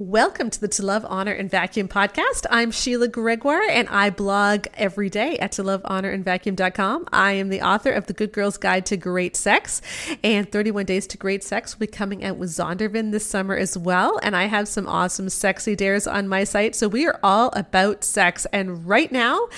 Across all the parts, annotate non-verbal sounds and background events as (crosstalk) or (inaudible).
Welcome to the To Love, Honor, and Vacuum podcast. I'm Sheila Gregoire, and I blog every day at to love, honor, and vacuum.com. I am the author of The Good Girl's Guide to Great Sex, and 31 Days to Great Sex will be coming out with Zondervan this summer as well. And I have some awesome sexy dares on my site. So we are all about sex. And right now,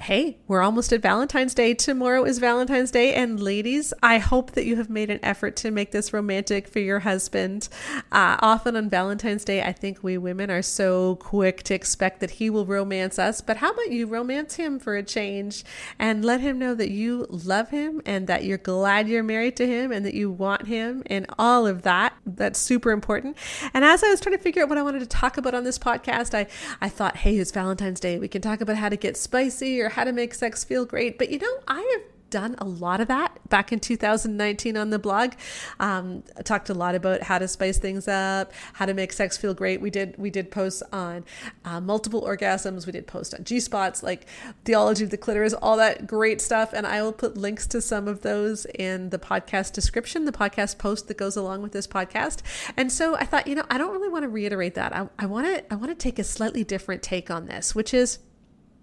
hey, we're almost at Valentine's Day. Tomorrow is Valentine's Day. And ladies, I hope that you have made an effort to make this romantic for your husband. Uh, often on Valentine's Day, I think we women are so quick to expect that he will romance us. But how about you romance him for a change and let him know that you love him and that you're glad you're married to him and that you want him and all of that. That's super important. And as I was trying to figure out what I wanted to talk about on this podcast, I, I thought, hey, it's Valentine's Day. We can talk about how to get spicy or how to make sex feel great. But you know, I have done a lot of that back in 2019 on the blog. Um, I talked a lot about how to spice things up, how to make sex feel great. We did we did posts on uh, multiple orgasms. We did posts on G spots, like theology of the clitoris, all that great stuff. And I will put links to some of those in the podcast description, the podcast post that goes along with this podcast. And so I thought, you know, I don't really want to reiterate that. I want to I want to take a slightly different take on this, which is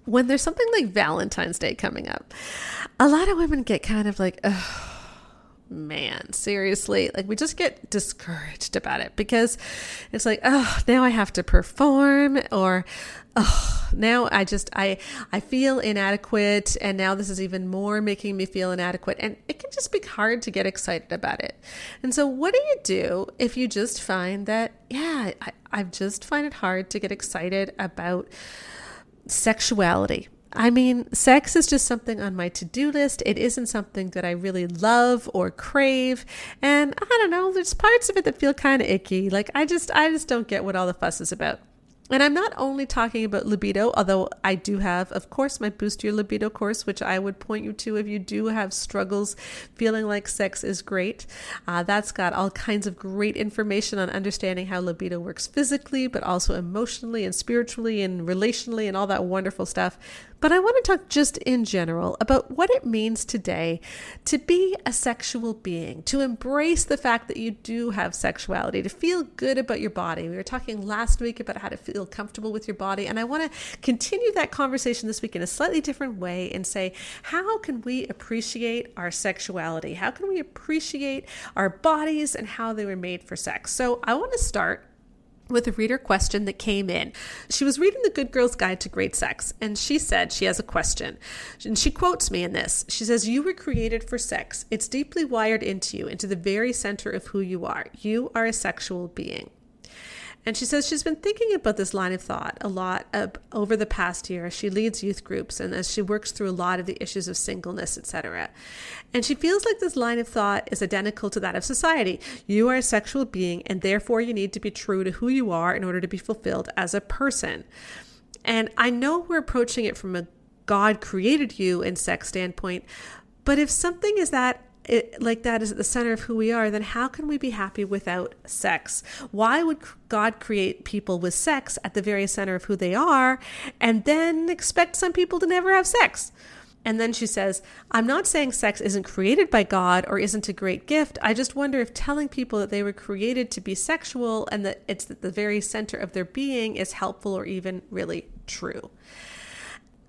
when there's something like Valentine's Day coming up, a lot of women get kind of like, oh, man, seriously. Like, we just get discouraged about it because it's like, oh, now I have to perform, or oh, now I just, I, I feel inadequate. And now this is even more making me feel inadequate. And it can just be hard to get excited about it. And so, what do you do if you just find that, yeah, I, I just find it hard to get excited about sexuality. I mean, sex is just something on my to do list. It isn't something that I really love or crave. And I don't know, there's parts of it that feel kind of icky. Like, I just, I just don't get what all the fuss is about. And I'm not only talking about libido, although I do have, of course, my Boost Your Libido course, which I would point you to if you do have struggles feeling like sex is great. Uh, that's got all kinds of great information on understanding how libido works physically, but also emotionally and spiritually and relationally and all that wonderful stuff. But I want to talk just in general about what it means today to be a sexual being, to embrace the fact that you do have sexuality, to feel good about your body. We were talking last week about how to feel comfortable with your body. And I want to continue that conversation this week in a slightly different way and say, how can we appreciate our sexuality? How can we appreciate our bodies and how they were made for sex? So I want to start with a reader question that came in. She was reading The Good Girl's Guide to Great Sex, and she said she has a question. And she quotes me in this. She says, You were created for sex. It's deeply wired into you, into the very center of who you are. You are a sexual being. And she says she's been thinking about this line of thought a lot over the past year as she leads youth groups and as she works through a lot of the issues of singleness, etc. And she feels like this line of thought is identical to that of society. You are a sexual being, and therefore you need to be true to who you are in order to be fulfilled as a person. And I know we're approaching it from a God created you in sex standpoint, but if something is that it, like that is at the center of who we are, then how can we be happy without sex? Why would God create people with sex at the very center of who they are and then expect some people to never have sex? And then she says, I'm not saying sex isn't created by God or isn't a great gift. I just wonder if telling people that they were created to be sexual and that it's at the very center of their being is helpful or even really true.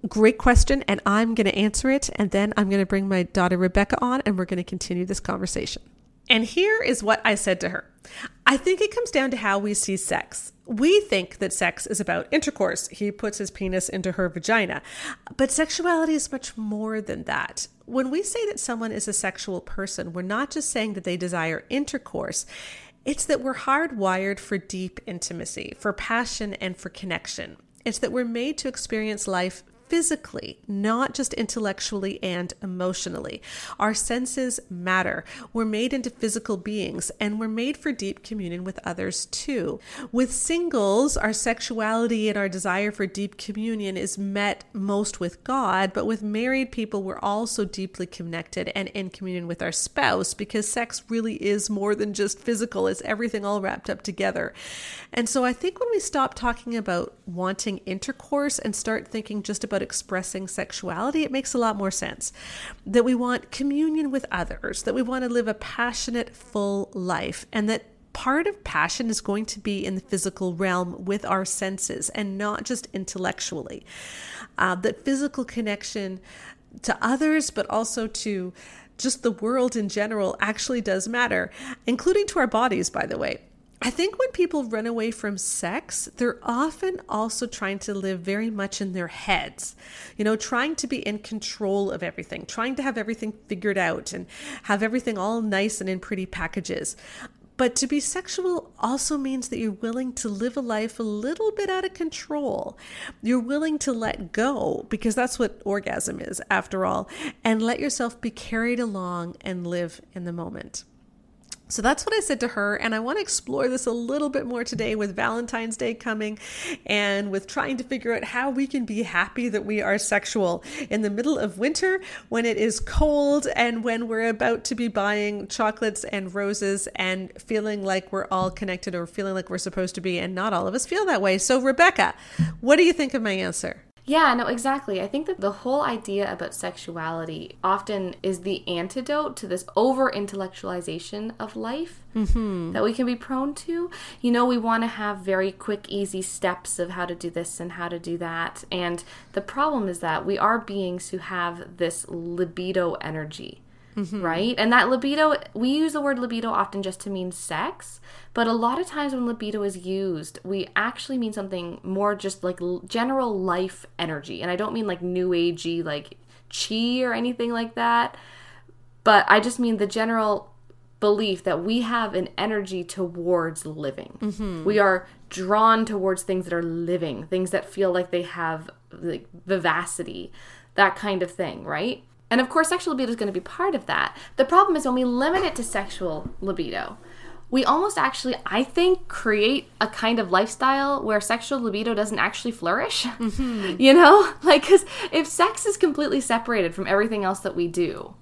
Great question, and I'm going to answer it. And then I'm going to bring my daughter Rebecca on, and we're going to continue this conversation. And here is what I said to her I think it comes down to how we see sex. We think that sex is about intercourse. He puts his penis into her vagina. But sexuality is much more than that. When we say that someone is a sexual person, we're not just saying that they desire intercourse. It's that we're hardwired for deep intimacy, for passion, and for connection. It's that we're made to experience life physically, not just intellectually and emotionally. Our senses matter. We're made into physical beings and we're made for deep communion with others too. With singles, our sexuality and our desire for deep communion is met most with God, but with married people, we're also deeply connected and in communion with our spouse because sex really is more than just physical, it's everything all wrapped up together. And so I think when we stop talking about wanting intercourse and start thinking just about about expressing sexuality, it makes a lot more sense. That we want communion with others, that we want to live a passionate, full life, and that part of passion is going to be in the physical realm with our senses and not just intellectually. Uh, that physical connection to others, but also to just the world in general actually does matter, including to our bodies, by the way. I think when people run away from sex, they're often also trying to live very much in their heads, you know, trying to be in control of everything, trying to have everything figured out and have everything all nice and in pretty packages. But to be sexual also means that you're willing to live a life a little bit out of control. You're willing to let go, because that's what orgasm is, after all, and let yourself be carried along and live in the moment. So that's what I said to her. And I want to explore this a little bit more today with Valentine's Day coming and with trying to figure out how we can be happy that we are sexual in the middle of winter when it is cold and when we're about to be buying chocolates and roses and feeling like we're all connected or feeling like we're supposed to be. And not all of us feel that way. So, Rebecca, what do you think of my answer? Yeah, no, exactly. I think that the whole idea about sexuality often is the antidote to this over intellectualization of life mm-hmm. that we can be prone to. You know, we want to have very quick, easy steps of how to do this and how to do that. And the problem is that we are beings who have this libido energy mm-hmm. right? And that libido, we use the word libido often just to mean sex, but a lot of times when libido is used, we actually mean something more just like general life energy. And I don't mean like new agey, like chi or anything like that, but I just mean the general belief that we have an energy towards living. Mm-hmm. We are drawn towards things that are living, things that feel like they have like vivacity, that kind of thing, right? And of course, sexual libido is going to be part of that. The problem is when we limit it to sexual libido, we almost actually, I think, create a kind of lifestyle where sexual libido doesn't actually flourish. Mm-hmm. (laughs) You know? Like, because if sex is completely separated from everything else that we do,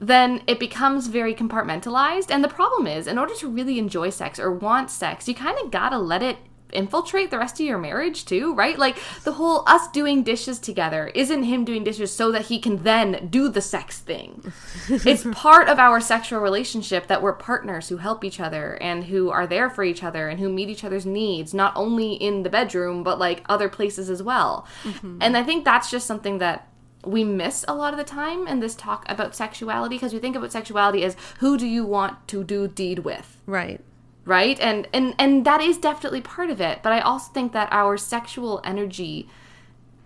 then it becomes very compartmentalized. And the problem is, in order to really enjoy sex or want sex, you kind of gotta let it infiltrate the rest of your marriage too, right? Like the whole us doing dishes together isn't him doing dishes so that he can then do the sex thing. (laughs) it's part of our sexual relationship that we're partners who help each other and who are there for each other and who meet each other's needs, not only in the bedroom, but like other places as well. Mm-hmm. And I think that's just something that we miss a lot of the time in this talk about sexuality because we think about sexuality as who do you want to do deed with? Right right and and and that is definitely part of it but i also think that our sexual energy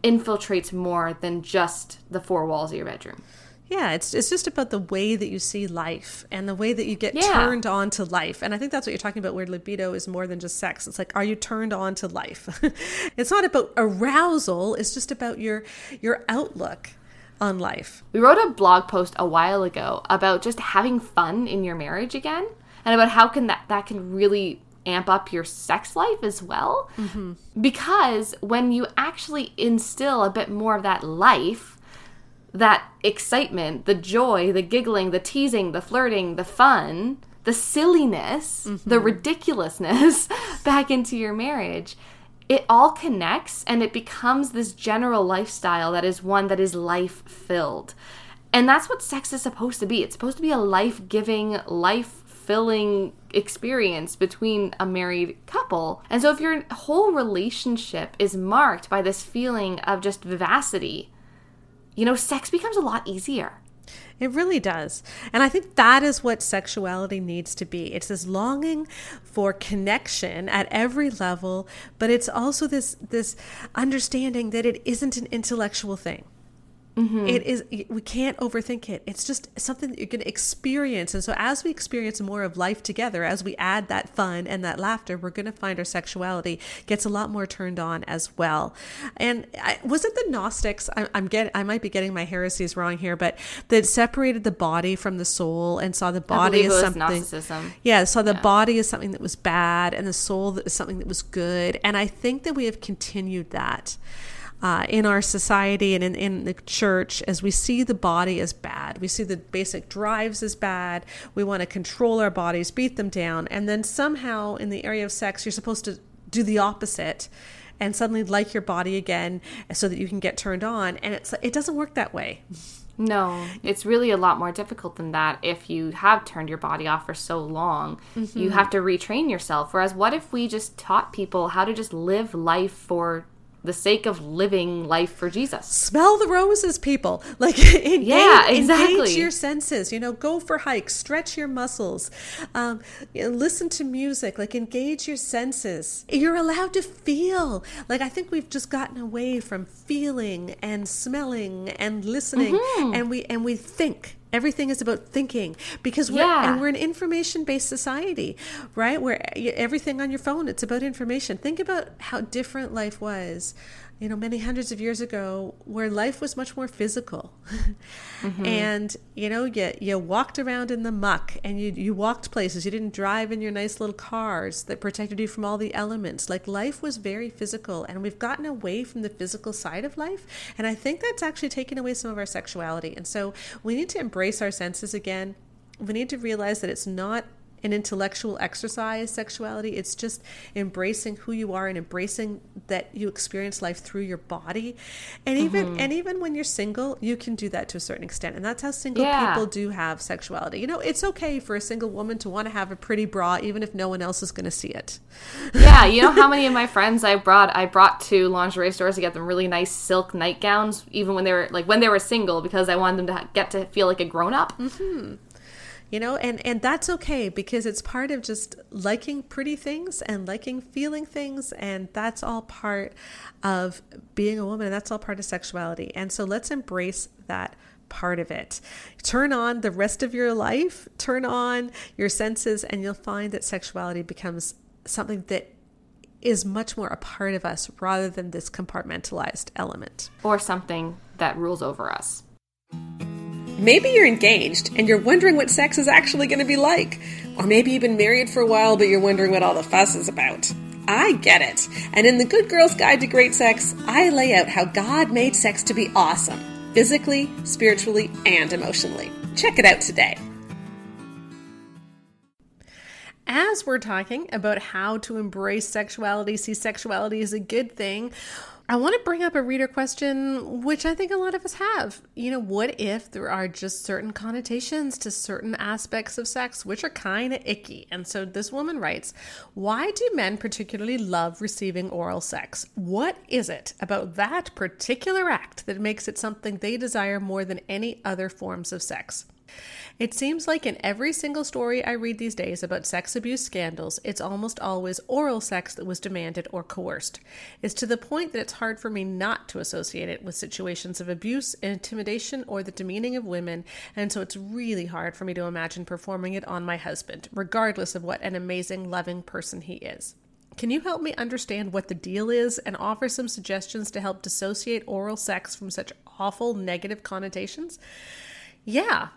infiltrates more than just the four walls of your bedroom yeah, it's it's just about the way that you see life and the way that you get yeah. turned on to life. And I think that's what you're talking about where libido is more than just sex. It's like are you turned on to life? (laughs) it's not about arousal, it's just about your your outlook on life. We wrote a blog post a while ago about just having fun in your marriage again and about how can that that can really amp up your sex life as well mm-hmm. because when you actually instill a bit more of that life that excitement the joy the giggling the teasing the flirting the fun the silliness mm-hmm. the ridiculousness (laughs) back into your marriage it all connects and it becomes this general lifestyle that is one that is life filled and that's what sex is supposed to be. It's supposed to be a life giving, life fulfilling experience between a married couple. And so if your whole relationship is marked by this feeling of just vivacity, you know, sex becomes a lot easier. It really does. And I think that is what sexuality needs to be. It's this longing for connection at every level, but it's also this this understanding that it isn't an intellectual thing. Mm-hmm. It is we can't overthink it. It's just something that you're going to experience. And so as we experience more of life together, as we add that fun and that laughter, we're going to find our sexuality gets a lot more turned on as well. And I, was it the Gnostics? I, I'm getting I might be getting my heresies wrong here, but that separated the body from the soul and saw the body as something. Gnosticism. Yeah, saw the yeah. body as something that was bad and the soul as something that was good. And I think that we have continued that uh, in our society and in, in the church as we see the body as bad. We see the basic drives as bad. We want to control our bodies, beat them down. And then somehow in the area of sex, you're supposed to do the opposite and suddenly like your body again so that you can get turned on. And it's, it doesn't work that way. No, it's really a lot more difficult than that. If you have turned your body off for so long, mm-hmm. you have to retrain yourself. Whereas, what if we just taught people how to just live life for the sake of living life for Jesus. Smell the roses, people. (laughs) Like engage, yeah, exactly. engage your senses. You know, go for hikes, stretch your muscles, um, listen to music. Like engage your senses. You're allowed to feel. Like I think we've just gotten away from feeling and smelling and listening, mm-hmm. and we and we think Everything is about thinking because we're yeah. and we're an information based society, right? Where eh, everything on your phone it's about information. Think about how different life was you know, many hundreds of years ago, where life was much more physical, (laughs) mm-hmm. and you know, you you walked around in the muck, and you you walked places. You didn't drive in your nice little cars that protected you from all the elements. Like life was very physical, and we've gotten away from the physical side of life, and I think that's actually taken away some of our sexuality. And so we need to embrace our senses again. We need to realize that it's not an intellectual exercise sexuality. It's just embracing who you are and embracing that you experience life through your body. And even mm-hmm. and even when you're single you can do that to a certain extent. And that's how single yeah. people do have sexuality. You know it's okay for a single woman to want to have a pretty bra even if no one else is going to see it. (laughs) Yeah you know (laughs) how many of my friends i brought i brought to lingerie stores to get them really nice silk nightgowns even when they were like when they were single because i wanted them to get to feel like a grown-up mm-hmm you know and and that's okay because it's part of just liking pretty things and liking feeling things and that's all part of being a woman and that's all part of sexuality. And so let's embrace that part of it. Turn on the rest of your life turn on your senses and you'll find that sexuality becomes something that is much more a part of us rather than this compartmentalized element. Or something that rules over us Maybe you're engaged and you're wondering what sex is actually going to be like. Or maybe you've been married for a while but you're wondering what all the fuss is about. I get it. And in the Good Girl's Guide to Great Sex, I lay out how God made sex to be awesome physically, spiritually, and emotionally. Check it out today. As we're talking about how to embrace sexuality, see sexuality as a good thing, I want to bring up a reader question, which I think a lot of us have. You know, what if there are just certain connotations to certain aspects of sex which are kind of icky? And so this woman writes Why do men particularly love receiving oral sex? What is it about that particular act that makes it something they desire more than any other forms of sex? It seems like in every single story I read these days about sex abuse scandals, it's almost always oral sex that was demanded or coerced. It's to the point that it's hard for me not to associate it with situations of abuse, intimidation, or the demeaning of women, and so it's really hard for me to imagine performing it on my husband, regardless of what an amazing, loving person he is. Can you help me understand what the deal is and offer some suggestions to help dissociate oral sex from such awful negative connotations? Yeah,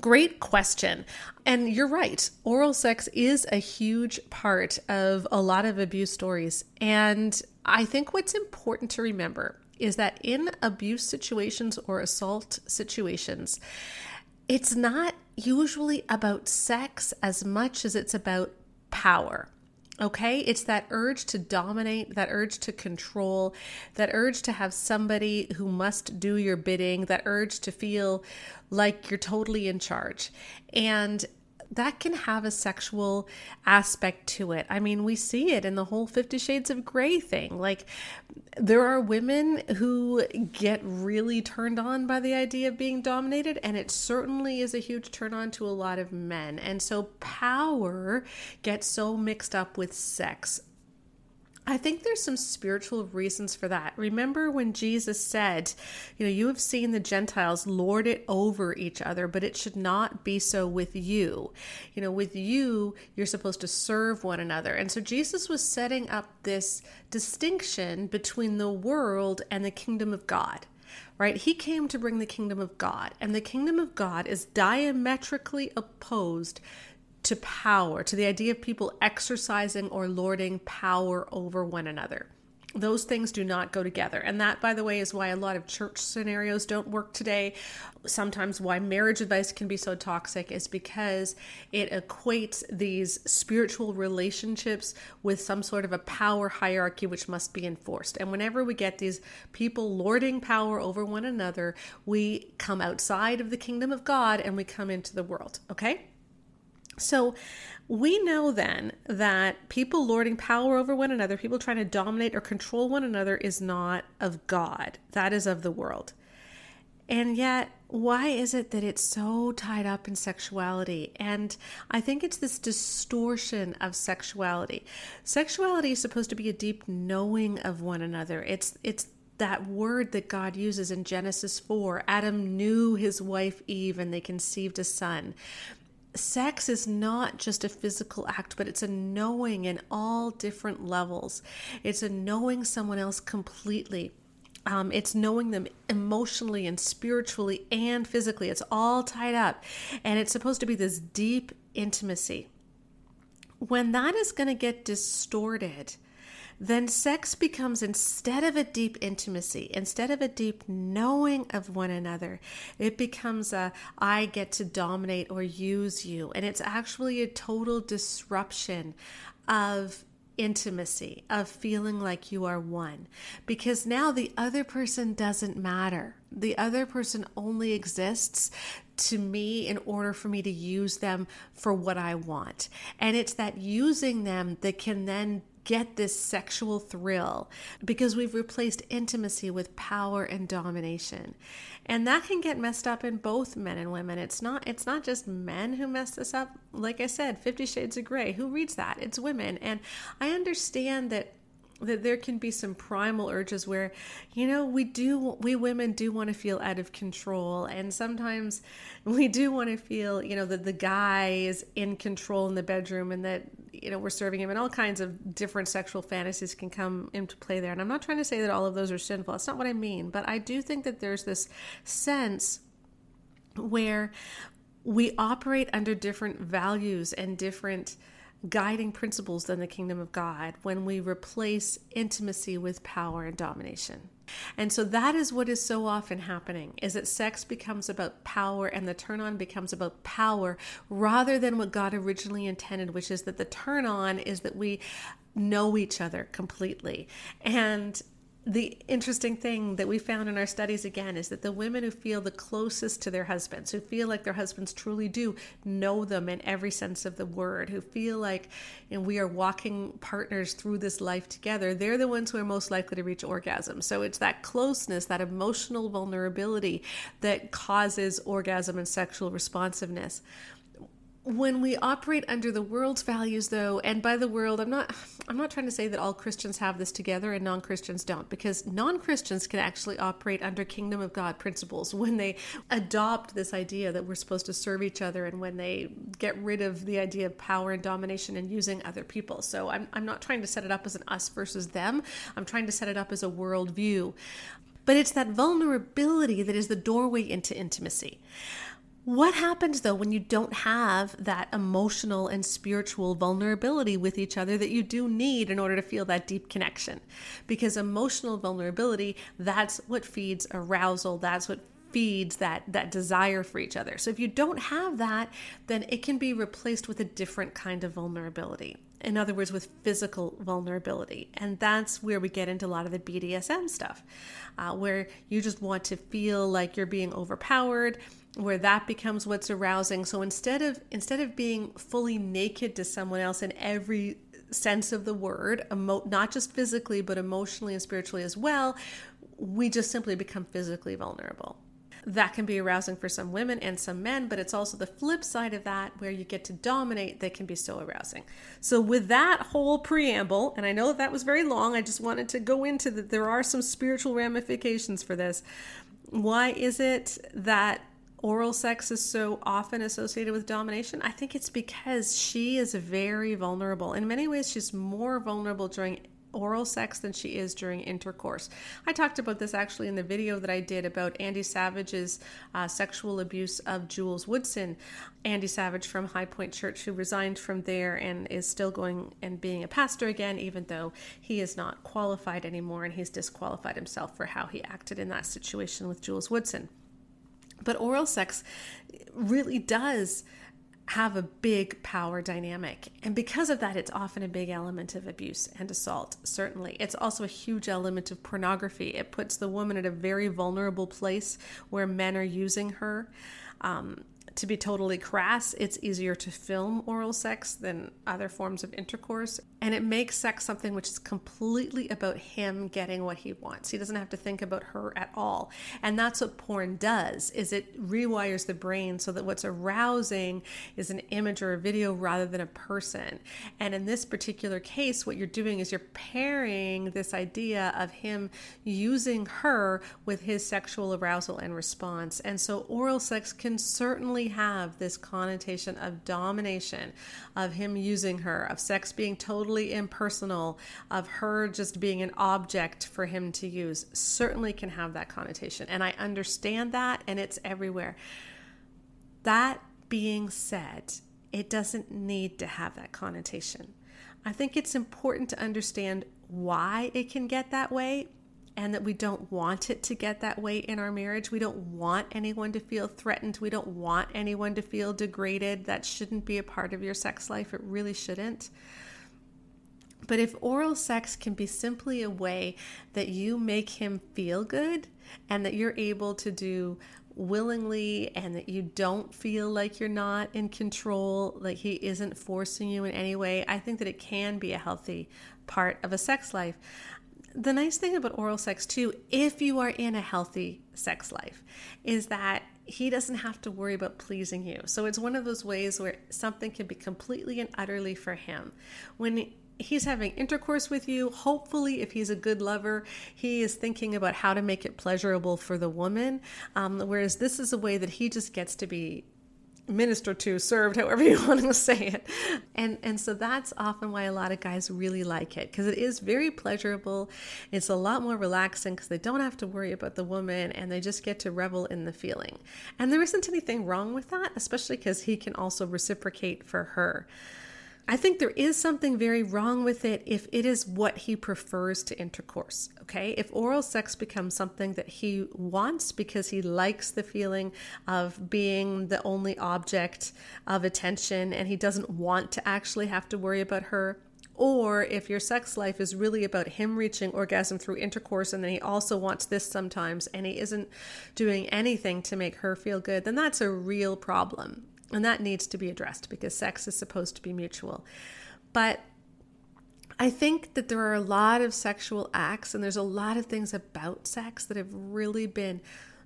Great question. And you're right. Oral sex is a huge part of a lot of abuse stories. And I think what's important to remember is that in abuse situations or assault situations, it's not usually about sex as much as it's about power. Okay, it's that urge to dominate, that urge to control, that urge to have somebody who must do your bidding, that urge to feel like you're totally in charge. And that can have a sexual aspect to it. I mean, we see it in the whole 50 shades of gray thing. Like there are women who get really turned on by the idea of being dominated and it certainly is a huge turn on to a lot of men. And so power gets so mixed up with sex I think there's some spiritual reasons for that. Remember when Jesus said, You know, you have seen the Gentiles lord it over each other, but it should not be so with you. You know, with you, you're supposed to serve one another. And so Jesus was setting up this distinction between the world and the kingdom of God right? He came to bring the kingdom of God, and the kingdom of God is diametrically opposed to power, to the idea of people exercising or lording power over one another. those things do not go together. And that, by the way, is why a lot of church scenarios don't work today. Sometimes why marriage advice can be so toxic is because it equates these spiritual relationships with some sort of a power hierarchy which must be enforced. And whenever we get these people lording power over one another, we come outside of the kingdom of God and we come into the world. Okay? So we know then that people lording power over one another, people trying to dominate or control one another, is not of God. That is of the world. And yet, why is it that it's so tied up in sexuality? And I think it's this distortion of sexuality. Sexuality is supposed to be a deep knowing of one another. It's it's that word that God uses in Genesis 4. Adam knew his wife Eve and they conceived a son sex is not just a physical act, but it's a knowing in all different levels. It's a knowing someone else completely. Um, it's knowing them emotionally and spiritually and physically. It's all tied up. And it's supposed to be this deep intimacy. When that is going to get distorted, then sex becomes instead of a deep intimacy, instead of a deep knowing of one another, it becomes a I get to dominate or use you. And it's actually a total disruption of intimacy, of feeling like you are one. Because now the other person doesn't matter. The other person only exists to me in order for me to use them for what I want. And it's that using them that can then get this sexual thrill because we've replaced intimacy with power and domination. And that can get messed up in both men and women. It's not it's not just men who mess this up. Like I said, 50 shades of gray. Who reads that? It's women. And I understand that that there can be some primal urges where you know we do we women do want to feel out of control. And sometimes we do want to feel you know that the guy is in control in the bedroom and that you know we're serving him. And all kinds of different sexual fantasies can come into play there. And i'm not trying to say that all of those are sinful. That's not what i mean. But i do think that there's this sense where we operate under different values and different guiding principles than the kingdom of God when we replace intimacy with power and domination. And so that is what is so often happening is that sex becomes about power and the turn on becomes about power rather than what God originally intended, which is that the turn on is that we know each other completely. And the interesting thing that we found in our studies again is that the women who feel the closest to their husbands, who feel like their husbands truly do know them in every sense of the word, who feel like know, we are walking partners through this life together, they're the ones who are most likely to reach orgasm. So it's that closeness, that emotional vulnerability that causes orgasm and sexual responsiveness when we operate under the world's values though and by the world i'm not i'm not trying to say that all christians have this together and non-christians don't because non-christians can actually operate under kingdom of god principles when they adopt this idea that we're supposed to serve each other and when they get rid of the idea of power and domination and using other people. So i'm, I'm not trying to set it up as an us versus them. I'm trying to set it up as a worldview. But it's that vulnerability that is the doorway into intimacy what happens though when you don't have that emotional and spiritual vulnerability with each other that you do need in order to feel that deep connection? Because emotional vulnerability, that's what feeds arousal, that's what feeds that that desire for each other. So if you don't have that, then it can be replaced with a different kind of vulnerability. In other words, with physical vulnerability. And that's where we get into a lot of the BDSM stuff, uh, where you just want to feel like you're being overpowered where that becomes what's arousing so instead of instead of being fully naked to someone else in every sense of the word emo- not just physically but emotionally and spiritually as well we just simply become physically vulnerable that can be arousing for some women and some men, but it's also the flip side of that where you get to dominate that can be so arousing. So, with that whole preamble, and I know that, that was very long, I just wanted to go into that there are some spiritual ramifications for this. Why is it that oral sex is so often associated with domination? I think it's because she is very vulnerable. In many ways, she's more vulnerable during oral sex than she is during intercourse. I talked about this actually in the video that I did about Andy Savage's uh, sexual abuse of Jules Woodson. Andy Savage from High Point Church, who resigned from there and is still going and being a pastor again, even though he is not qualified anymore and he's disqualified himself for how he acted in that situation with Jules Woodson. But oral sex really does have a big power dynamic. And because of that, it's often a big element of abuse and assault, certainly. It's also a huge element of pornography. It puts the woman at a very vulnerable place where men are using her. Um, to be totally crass, it's easier to film oral sex than other forms of intercourse. And it makes sex something which is completely about him getting what he wants. He doesn't have to think about her at all. And that's what porn does is it rewires the brain so that what's arousing is an image or a video rather than a person. And in this particular case, what you're doing is you're pairing this idea of him using her with his sexual arousal and response. And so oral sex can certainly have this connotation of domination, of him using her, of sex being totally impersonal, of her just being an object for him to use, certainly can have that connotation. And I understand that, and it's everywhere. That being said, it doesn't need to have that connotation. I think it's important to understand why it can get that way and that we don't want it to get that way in our marriage. We don't want anyone to feel threatened. We don't want anyone to feel degraded. That shouldn't be a part of your sex life. It really shouldn't. But if oral sex can be simply a way that you make him feel good and that you're able to do willingly and that you don't feel like you're not in control, like he isn't forcing you in any way, I think that it can be a healthy part of a sex life the nice thing about oral sex too if you are in a healthy sex life is that he doesn't have to worry about pleasing you. So it's one of those ways where something can be completely and utterly for him. When he's having intercourse with you hopefully if he's a good lover he is thinking about how to make it pleasurable for the woman um, whereas this is a way that he just gets to be ministered to, served, however you (laughs) want to say it. And and so that's often why a lot of guys really like it because it is very pleasurable. It's a lot more relaxing because they don't have to worry about the woman and they just get to revel in the feeling. And there isn't anything wrong with that, especially because he can also reciprocate for her. I think there is something very wrong with it if it is what he prefers to intercourse. Okay. If oral sex becomes something that he wants because he likes the feeling of being the only object of attention and he doesn't want to actually have to worry about her, or if your sex life is really about him reaching orgasm through intercourse and then he also wants this sometimes and he isn't doing anything to make her feel good, then that's a real problem. And that needs to be addressed because sex is supposed to be mutual. But I think that there are a lot of sexual acts and there's a lot of things about sex that have really been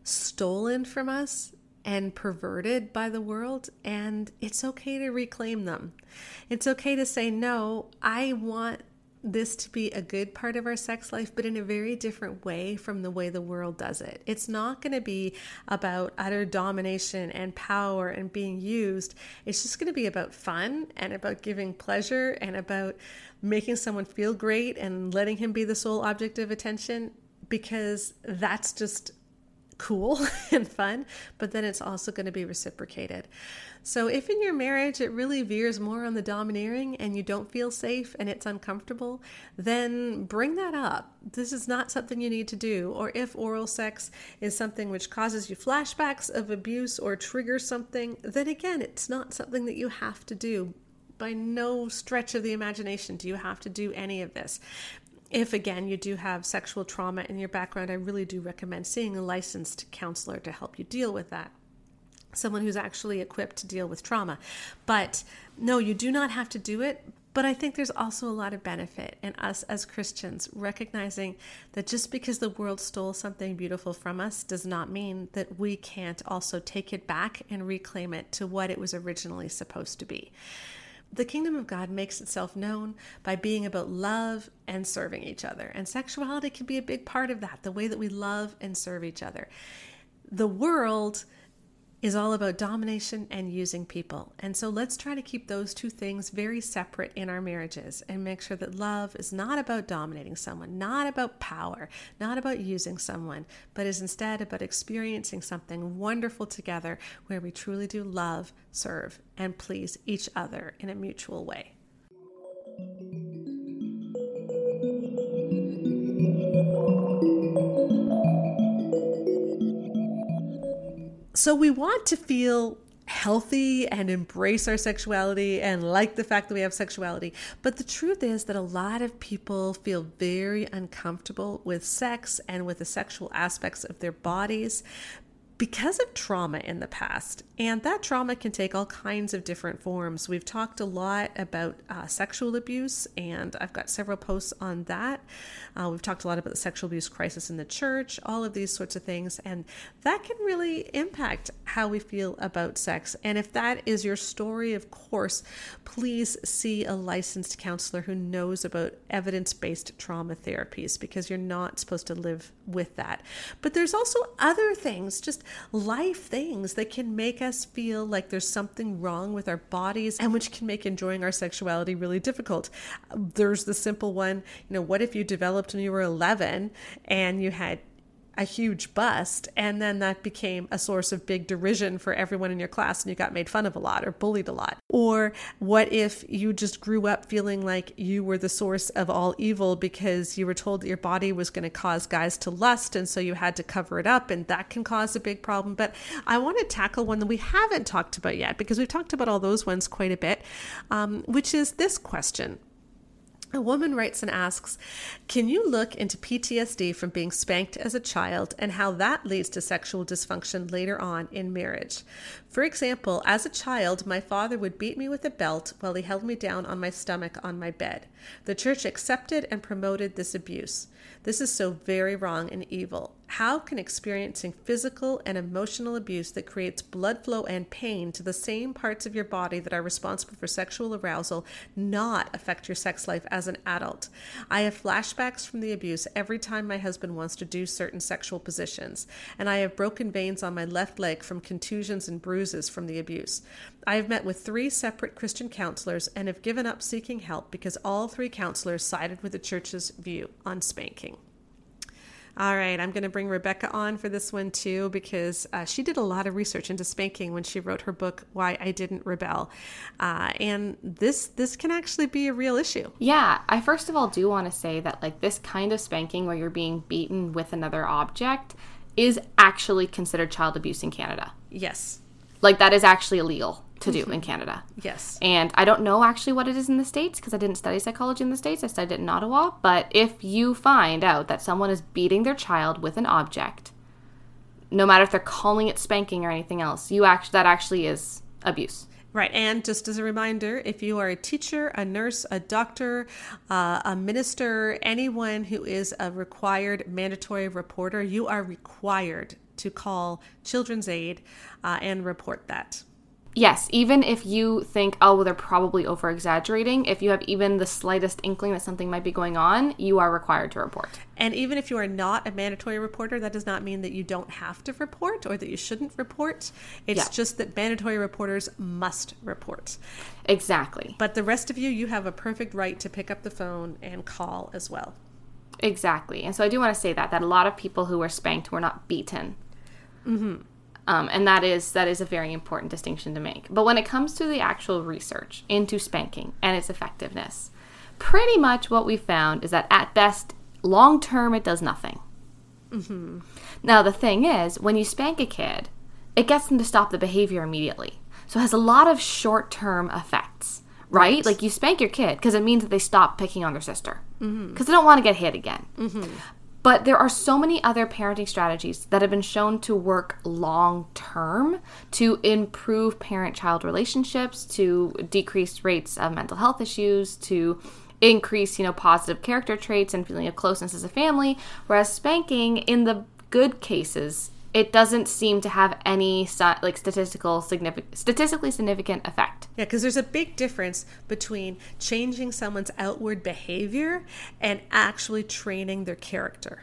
stolen from us and perverted by the world, and it's okay to reclaim them. It's okay to say, No, I want this to be a good part of our sex life, but in a very different way from the way the world does it. It's not going to be about utter domination and power and being used. It's just going to be about fun and about giving pleasure and about making someone feel great and letting him be the sole object of attention because that's just cool (laughs) and fun, but then it's also going to be reciprocated. So, if in your marriage it really veers more on the domineering and you don't feel safe and it's uncomfortable, then bring that up. This is not something you need to do. Or if oral sex is something which causes you flashbacks of abuse or triggers something, then again, it's not something that you have to do by no stretch of the imagination do you have to do any of this if again you do have sexual trauma in your background, I really do recommend seeing a licensed counselor to help you deal with that. Someone who's actually equipped to deal with trauma. But no, you do not have to do it. But I think there's also a lot of benefit in us as Christians recognizing that just because the world stole something beautiful from us does not mean that we can't also take it back and reclaim it to what it was originally supposed to be. The kingdom of God makes itself known by being about love and serving each other. And sexuality can be a big part of that, the way that we love and serve each other. The world is all about domination and using people. And so let's try to keep those two things very separate in our marriages and make sure that love is not about dominating someone, not about power, not about using someone, but is instead about experiencing something wonderful together where we truly do love, serve, and please each other in a mutual way. So we want to feel healthy and embrace our sexuality and like the fact that we have sexuality. But the truth is that a lot of people feel very uncomfortable with sex and with the sexual aspects of their bodies because of trauma in the past. And that trauma can take all kinds of different forms. We've talked a lot about uh, sexual abuse, and I've got several posts on that. Uh, we've talked a lot about the sexual abuse crisis in the church, all of these sorts of things. And that can really impact how we feel about sex. And if that is your story, of course, please see a licensed counselor who knows about evidence based trauma therapies because you're not supposed to live with that. But there's also other things, just life things that can make us feel like there's something wrong with our bodies and which can make enjoying our sexuality really difficult. There's the simple one, you know, what if you developed when you were 11 and you had a huge bust and then that became a source of big derision for everyone in your class and you got made fun of a lot or bullied a lot. Or what if you just grew up feeling like you were the source of all evil because you were told that your body was going to cause guys to lust and so you had to cover it up and that can cause a big problem? But i want to tackle one that we haven't talked about yet because we've talked about all those ones quite a bit um, which is this question a woman writes and asks, Can you look into PTSD from being spanked as a child and how that leads to sexual dysfunction later on in marriage? For example, as a child, my father would beat me with a belt while he held me down on my stomach on my bed. The church accepted and promoted this abuse. This is so very wrong and evil. How can experiencing physical and emotional abuse that creates blood flow and pain to the same parts of your body that are responsible for sexual arousal not affect your sex life as an adult? I have flashbacks from the abuse every time my husband wants to do certain sexual positions, and I have broken veins on my left leg from contusions and bruises from the abuse. I have met with three separate Christian counselors and have given up seeking help because all three counselors sided with the church's view on spanking. All right, I'm going to bring Rebecca on for this one too because uh, she did a lot of research into spanking when she wrote her book "Why I Didn't Rebel," uh, and this this can actually be a real issue. Yeah, I first of all do want to say that like this kind of spanking where you're being beaten with another object is actually considered child abuse in Canada. Yes, like that is actually illegal to do in Canada. Yes. And I don't know actually what it is in the States because I didn't study psychology in the States. I studied it in Ottawa. But if you find out that someone is beating their child with an object, no matter if they're calling it spanking or anything else, you actually that actually is abuse. Right. And just as a reminder, if you are a teacher, a nurse, a doctor, uh, a minister, anyone who is a required mandatory reporter, you are required to call Children's Aid uh, and report that yes, even if you think, oh, well, they're probably over exaggerating, if you have even the slightest inkling that something might be going on, you are required to report. And even if you are not a mandatory reporter, that does not mean that you don't have to report or that you shouldn't report. It's yeah. just that mandatory reporters must report. Exactly. But the rest of you, you have a perfect right to pick up the phone and call as well. Exactly. And so I do want to say that that a lot of people who were spanked were not beaten. Mm-hmm. Um, and that is that is a very important distinction to make. But when it comes to the actual research into spanking and its effectiveness, pretty much what we found is that at best, long term, it does nothing. Mm-hmm. Now the thing is, when you spank a kid, it gets them to stop the behavior immediately. So it has a lot of short term effects, right? right? Like you spank your kid because it means that they stop picking on their sister because mm-hmm. they don't want to get hit again. Mm-hmm. But there are so many other parenting strategies that have been shown to work long term to improve parent child relationships, to decrease rates of mental health issues, to increase, you know, positive character traits and feeling of closeness as a family. Whereas spanking, in the good cases, it doesn't seem to have any like statistical significant statistically significant effect. Yeah, because there's a big difference between changing someone's outward behavior and actually training their character.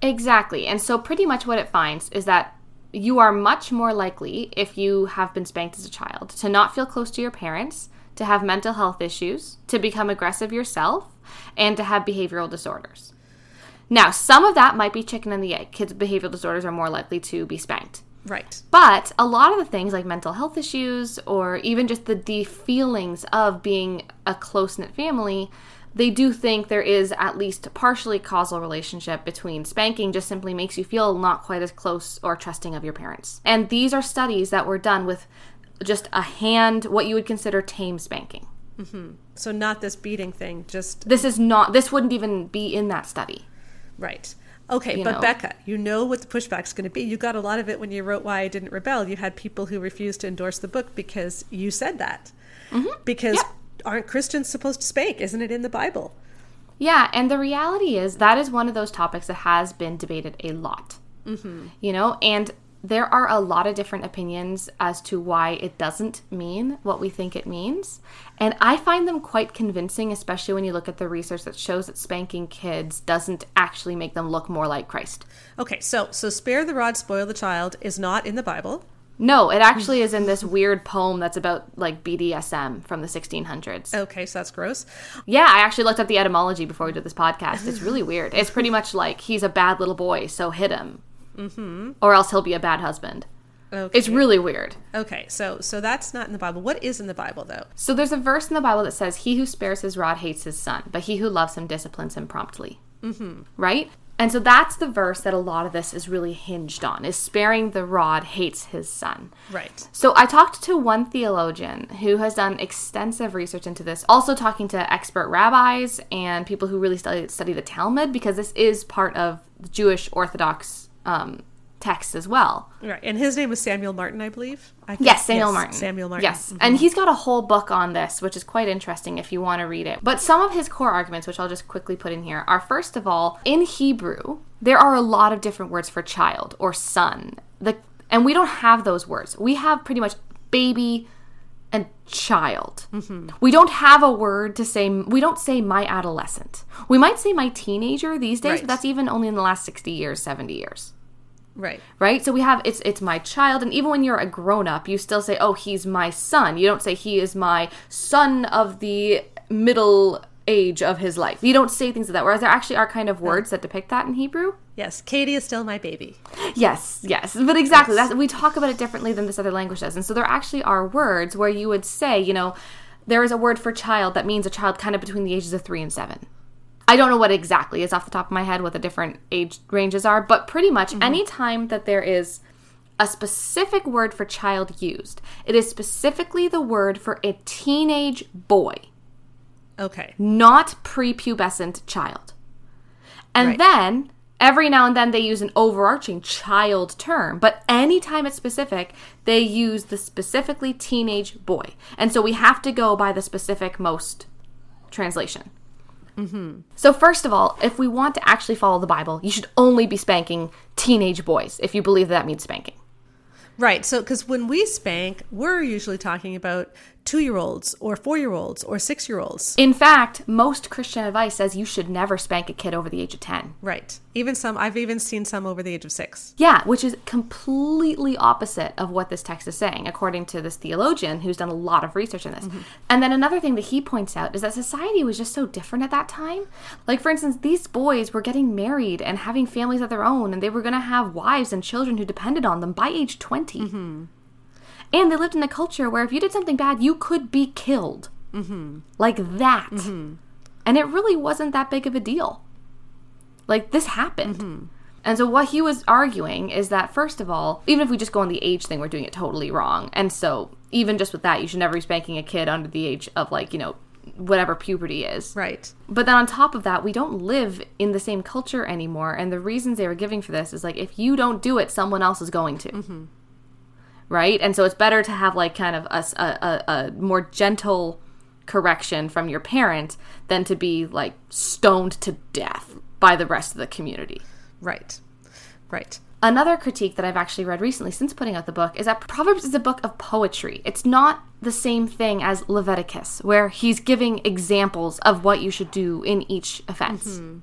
Exactly. And so pretty much what it finds is that you are much more likely, if you have been spanked as a child, to not feel close to your parents, to have mental health issues, to become aggressive yourself, and to have behavioral disorders. Now, some of that might be chicken and the egg. Kids with behavioral disorders are more likely to be spanked. Right. But a lot of the things like mental health issues or even just the deep feelings of being a close knit family, they do think there is at least a partially causal relationship between spanking just simply makes you feel not quite as close or trusting of your parents. And these are studies that were done with just a hand, what you would consider tame spanking. Mm-hmm. So not this beating thing, just This is not, this wouldn't even be in that study. right. Okay, You but know. Becca, you know what the pushback's going to be. You got a lot of it when you wrote Why I Didn't Rebel. You had people who refused to endorse the book because you said that. Because Yep. aren't Christians supposed to spank? Isn't it in the Bible? Yeah, and the reality is that is one of those topics that has been debated a lot. Mm-hmm. You know, and there are a lot of different opinions as to why it doesn't mean what we think it means. And I find them quite convincing, especially when you look at the research that shows that spanking kids doesn't actually make them look more like Christ. Okay, so so spare the rod, spoil the child is not in the Bible. No, it actually is in this weird poem that's about like BDSM from the 1600s. Okay, so that's gross. Yeah, I actually looked up the etymology before we did this podcast. It's really weird. It's pretty much like he's a bad little boy, so hit him, mm-hmm. or else he'll be a bad husband. Okay. It's really weird. okay, so so that's not in the Bible. What is in the Bible though? So there's a verse in the Bible that says, "He who spares his rod hates his son, but he who loves him disciplines him promptly." Mm-hmm. Right. And so that's the verse that a lot of this is really hinged on: is sparing the rod hates his son. Right. So I talked to one theologian who has done extensive research into this, also talking to expert rabbis and people who really study, study the Talmud, because this is part of the Jewish Orthodox um, text as well. Right. And his name was Samuel Martin, I believe. I think- Yes, Samuel Martin. Samuel Martin. Mm-hmm. Yes, and he's got a whole book on this, which is quite interesting if you want to read it. But some of his core arguments, which I'll just quickly put in here, are first of all, in Hebrew, there are a lot of different words for child or son. The and we don't have those words. We have pretty much baby and child. Mm-hmm. We don't have a word to say. We don't say my adolescent. We might say my teenager these days, Right. but that's even only in the last sixty years, seventy years Right. right so we have it's it's my child and even when you're a grown up you still say oh he's my son you don't say he is my son of the middle age of his life you don't say things like that whereas there actually are kind of words that depict that in hebrew Yes, Katie is still my baby. yes yes but exactly that's we talk about it differently than this other language does and so there actually are words where you would say you know there is a word for child that means a child kind of between the ages of three and seven I don't know what exactly is off the top of my head what the different age ranges are, but pretty much mm-hmm. any time that there is a specific word for child used, it is specifically the word for a teenage boy, Okay. not prepubescent child. And Right. then every now and then they use an overarching child term, but anytime it's specific, they use the specifically teenage boy. And so we have to go by the specific most translation. So, first of all, if we want to actually follow the Bible, you should only be spanking teenage boys if you believe that, that means spanking. Right. So, because when we spank, we're usually talking about two year olds or four year olds or six year olds. In fact, most Christian advice says you should never spank a kid over the age of 10. Right. Even some, I've even seen some over the age of six. Yeah, which is completely opposite of what this text is saying, according to this theologian who's done a lot of research in this. Mm-hmm. And then another thing that he points out is that society was just so different at that time. Like, for instance, these boys were getting married and having families of their own, and they were going to have wives and children who depended on them by age 20. Mm-hmm. And they lived in a culture where if you did something bad, you could be killed. Mm-hmm. Like that. Mm-hmm. And it really wasn't that big of a deal. Like, this happened. Mm-hmm. And so what he was arguing is that first of all, even if we just go on the age thing, we're doing it totally wrong. And so even just with that, you should never be spanking a kid under the age of like, you know, whatever puberty is. Right. But then on top of that, we don't live in the same culture anymore. And the reasons they were giving for this is like, if you don't do it, someone else is going to. Right? And so it's better to have like kind of a a more gentle correction from your parent than to be like stoned to death by the rest of the community. Right. Right. Another critique that I've actually read recently since putting out the book is that Proverbs is a book of poetry. It's not the same thing as Leviticus, where he's giving examples of what you should do in each offense. Mm-hmm.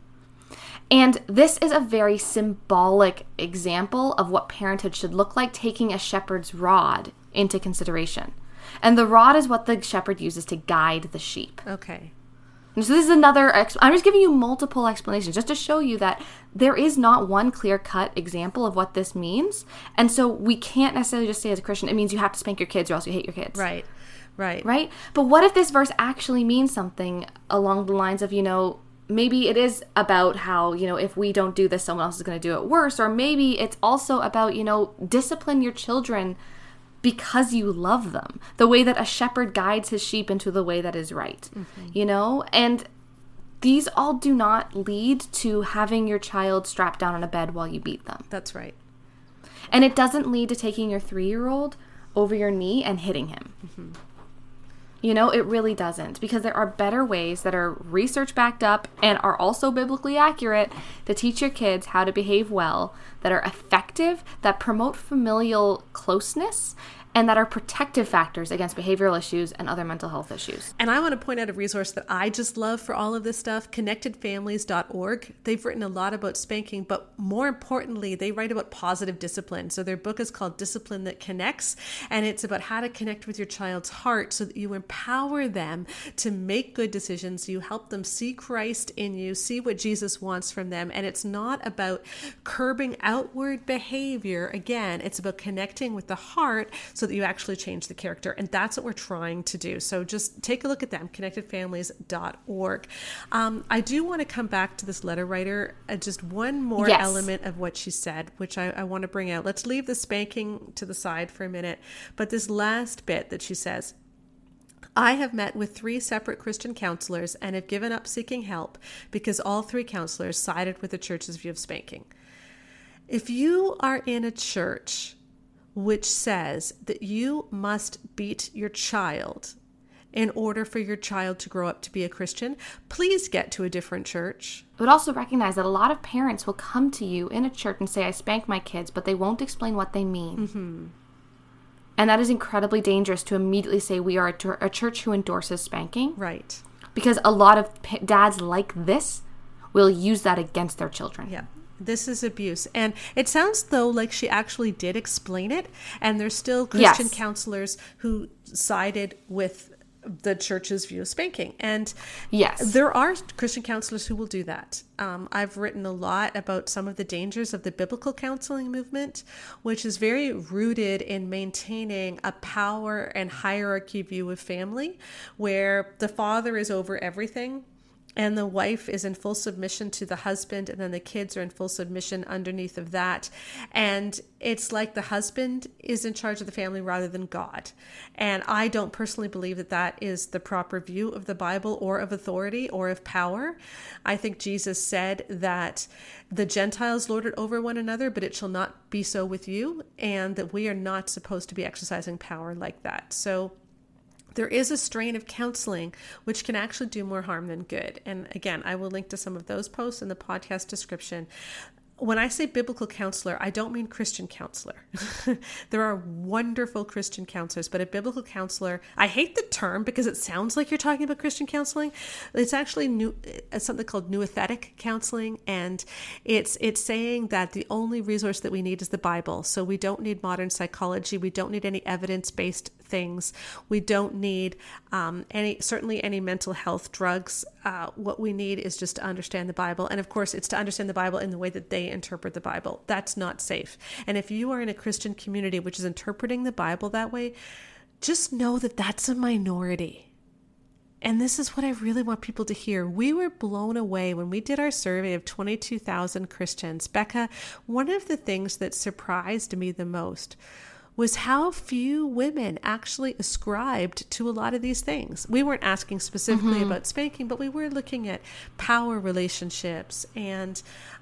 And this is a very symbolic example of what parenthood should look like, taking a shepherd's rod into consideration. And the rod is what the shepherd uses to guide the sheep. Okay. And so this is another. Ex- I'm just giving you multiple explanations just to show you that there is not one clear cut example of what this means. And so we can't necessarily just say as a Christian, it means you have to spank your kids or else you hate your kids. Right. Right. Right. But what if this verse actually means something along the lines of, you know, maybe it is about how, you know, if we don't do this, someone else is going to do it worse. Or maybe it's also about, you know, discipline your children because you love them, the way that a shepherd guides his sheep into the way that is right, mm-hmm. you know? And these all do not lead to having your child strapped down on a bed while you beat them. That's right. And it doesn't lead to taking your three year old over your knee and hitting him. Mm-hmm. You know, it really doesn't because there are better ways that are research backed up and are also biblically accurate to teach your kids how to behave well, that are effective, that promote familial closeness, and that are protective factors against behavioral issues and other mental health issues. And I want to point out a resource that I just love for all of this stuff connectedfamilies.org. They've written a lot about spanking, but more importantly, they write about positive discipline. So their book is called Discipline That Connects, and it's about how to connect with your child's heart so that you empower them to make good decisions. You help them see Christ in you, see what Jesus wants from them. And it's not about curbing outward behavior. Again, it's about connecting with the heart so that you actually change the character. And that's what we're trying to do. So just take a look at them, connectedfamilies.org. Um, I do want to come back to this letter writer, uh, just one more yes. element of what she said, which I, I want to bring out. Let's leave the spanking to the side for a minute. But this last bit that she says, I have met with three separate Christian counselors and have given up seeking help because all three counselors sided with the church's view of spanking. If you are in a church which says that you must beat your child in order for your child to grow up to be a Christian, please get to a different church. I would also recognize that a lot of parents will come to you in a church and say, I spank my kids, but they won't explain what they mean. Mm-hmm. And that is incredibly dangerous to immediately say we are a, a church who endorses spanking. Right. Because a lot of dads like this will use that against their children. Yeah. This is abuse. And it sounds though like she actually did explain it. And there's still Christian yes. counselors who sided with the church's view of spanking. And yes, there are Christian counselors who will do that. Um, I've written a lot about some of the dangers of the biblical counseling movement, which is very rooted in maintaining a power and hierarchy view of family where the father is over everything and the wife is in full submission to the husband and then the kids are in full submission underneath of that. And it's like the husband is in charge of the family rather than god. And i don't personally believe that that is the proper view of the bible or of authority or of power. I think jesus said that the gentiles lord it over one another but it shall not be so with you and that we are not supposed to be exercising power like that. So there is a strain of counseling which can actually do more harm than good. And again, I will link to some of those posts in the podcast description when I say biblical counselor, I don't mean Christian counselor. (laughs) there are wonderful Christian counselors, but a biblical counselor, I hate the term because it sounds like you're talking about Christian counseling. It's actually new, it's something called nouthetic counseling, and it's it's saying that the only resource that we need is the Bible. So we don't need modern psychology. We don't need any evidence based things. We don't need um, any certainly any mental health drugs. Uh, what we need is just to understand the Bible, and of course, it's to understand the Bible in the way that they interpret the Bible. That's not safe. And if you are in a Christian community which is interpreting the Bible that way, just know that that's a minority. And this is what I really want people to hear. We were blown away when we did our survey of 22,000 Christians. Becca, one of the things that surprised me the most was how few women actually ascribed to a lot of these things. We weren't asking specifically mm-hmm. about spanking, but we were looking at power relationships and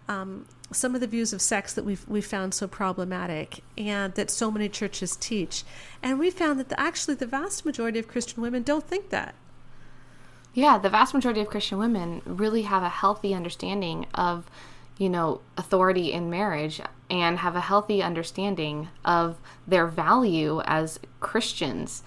um, some of the views of sex that we've we found so problematic and that so many churches teach. And we found that the, actually the vast majority of Christian women don't think that. Yeah, the vast majority of Christian women really have a healthy understanding of, you know, authority in marriage and have a healthy understanding of their value as Christians.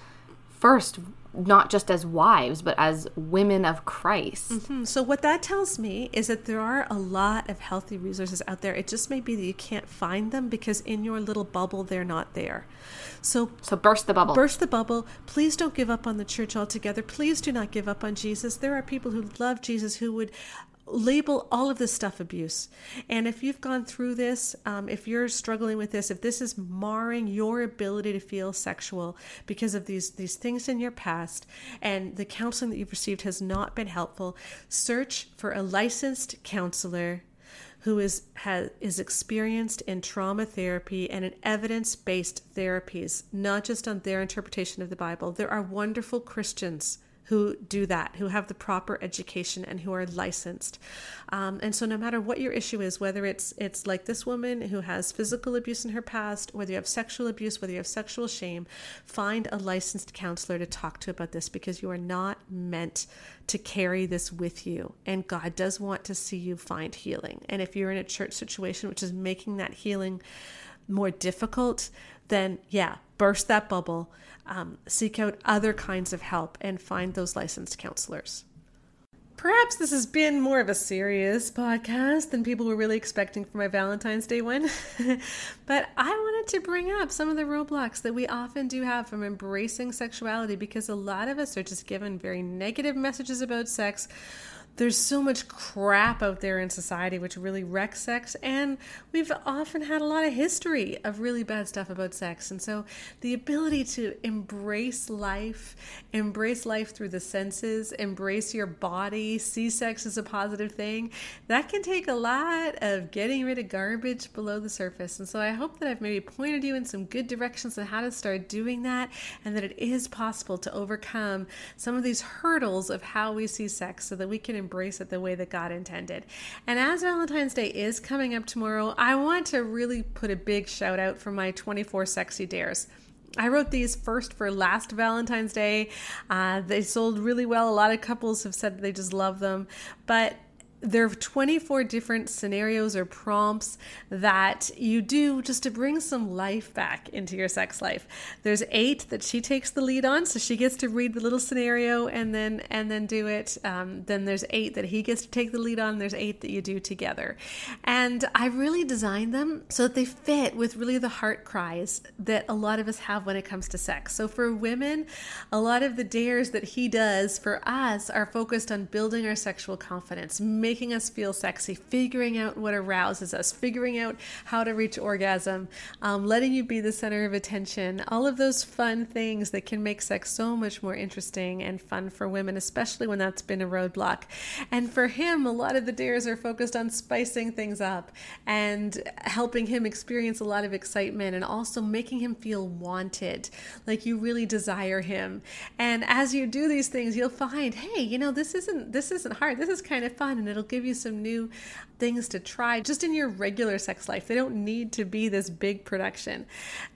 First, not just as wives, but as women of Christ. Mm-hmm. So, what that tells me is that there are a lot of healthy resources out there. It just may be that you can't find them because in your little bubble, they're not there. So, so burst the bubble. Burst the bubble. Please don't give up on the church altogether. Please do not give up on Jesus. There are people who love Jesus who would label all of this stuff abuse. And if you've gone through this, um, if you're struggling with this, if this is marring your ability to feel sexual because of these these things in your past, and the counseling that you've received has not been helpful, search for a licensed counselor who is has is experienced in trauma therapy and in evidence-based therapies, not just on their interpretation of the Bible. There are wonderful Christians who do that, who have the proper education and who are licensed. Um, and so, no matter what your issue is, whether it's it's like this woman who has physical abuse in her past, whether you have sexual abuse, whether you have sexual shame, find a licensed counselor to talk to about this because you are not meant to carry this with you. And God does want to see you find healing. And if you're in a church situation which is making that healing more difficult, then yeah, burst that bubble um, seek out other kinds of help and find those licensed counselors. Perhaps this has been more of a serious podcast than people were really expecting for my Valentine's Day one. (laughs) but I wanted to bring up some of the roadblocks that we often do have from embracing sexuality because a lot of us are just given very negative messages about sex there's so much crap out there in society which really wrecks sex and we've often had a lot of history of really bad stuff about sex. And so the ability to embrace life embrace life through the senses embrace your body see sex as a positive thing that can take a lot of getting rid of garbage below the surface. And so i hope that i've maybe pointed you in some good directions on how to start doing that and that it is possible to overcome some of these hurdles of how we see sex so that we can embrace it the way that God intended. And as Valentine's Day is coming up tomorrow, I want to really put a big shout out for my 24 sexy dares. I wrote these first for last Valentine's Day. Uh, they sold really well. A lot of couples have said they just love them. But there are 24 different scenarios or prompts that you do just to bring some life back into your sex life. There's eight that she takes the lead on, so she gets to read the little scenario and then and then do it. Um, then there's eight that he gets to take the lead on. There's eight that you do together, and I really designed them so that they fit with really the heart cries that a lot of us have when it comes to sex. So for women, a lot of the dares that he does for us are focused on building our sexual confidence making us feel sexy, figuring out what arouses us, figuring out how to reach orgasm, um, letting you be the center of attention, all of those fun things that can make sex so much more interesting and fun for women, especially when that's been a roadblock. And for him, a lot of the dares are focused on spicing things up and helping him experience a lot of excitement and also making him feel wanted, like you really desire him. And as you do these things, you'll find, hey, you know, this isn't this isn't hard. This is kind of fun and it'll give you some new things to try just in your regular sex life. They don't need to be this big production.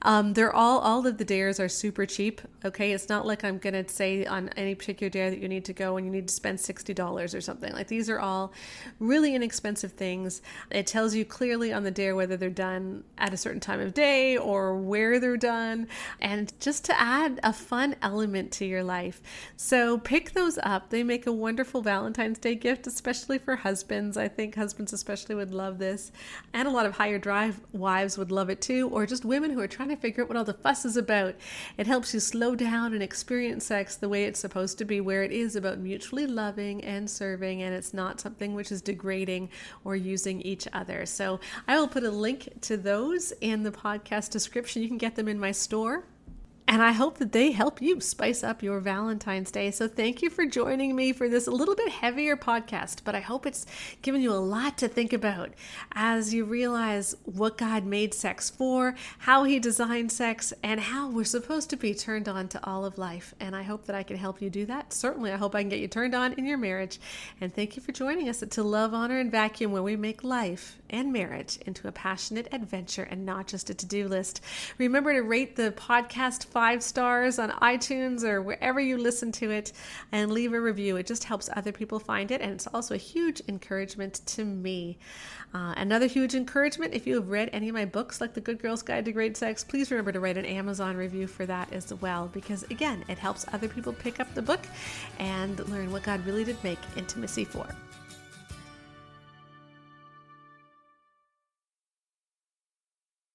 Um, they're all all of the dares are super cheap. Okay, it's not like I'm gonna say on any particular dare that you need to go and you need to spend sixty dollars or something. Like these are all really inexpensive things. It tells you clearly on the dare whether they're done at a certain time of day or where they're done, and just to add a fun element to your life. So pick those up. They make a wonderful Valentine's Day gift, especially for husbands. I think husbands especially would love this. And a lot of higher drive wives would love it too, or just women who are trying to figure out what all the fuss is about. It helps you slow down and experience sex the way it's supposed to be, where it is about mutually loving and serving, and it's not something which is degrading or using each other. So I will put a link to those in the podcast description. You can get them in my store and I hope that they help you spice up your Valentine's Day. So thank you for joining me for this a little bit heavier podcast, but I hope it's given you a lot to think about as you realize what God made sex for, how He designed sex, and how we're supposed to be turned on to all of life. And I hope that I can help you do that. Certainly, I hope I can get you turned on in your marriage. And thank you for joining us at To Love, Honor, and Vacuum, where we make life and marriage into a passionate adventure and not just a to do list. Remember to rate the podcast five stars on iTunes or wherever you listen to it and leave a review. It just helps other people find it. And it's also a huge encouragement to me. Uh, another huge encouragement if you have read any of my books, like The Good Girl's Guide to Great Sex, please remember to write an Amazon review for that as well. Because again, it helps other people pick up the book and learn what God really did make intimacy for.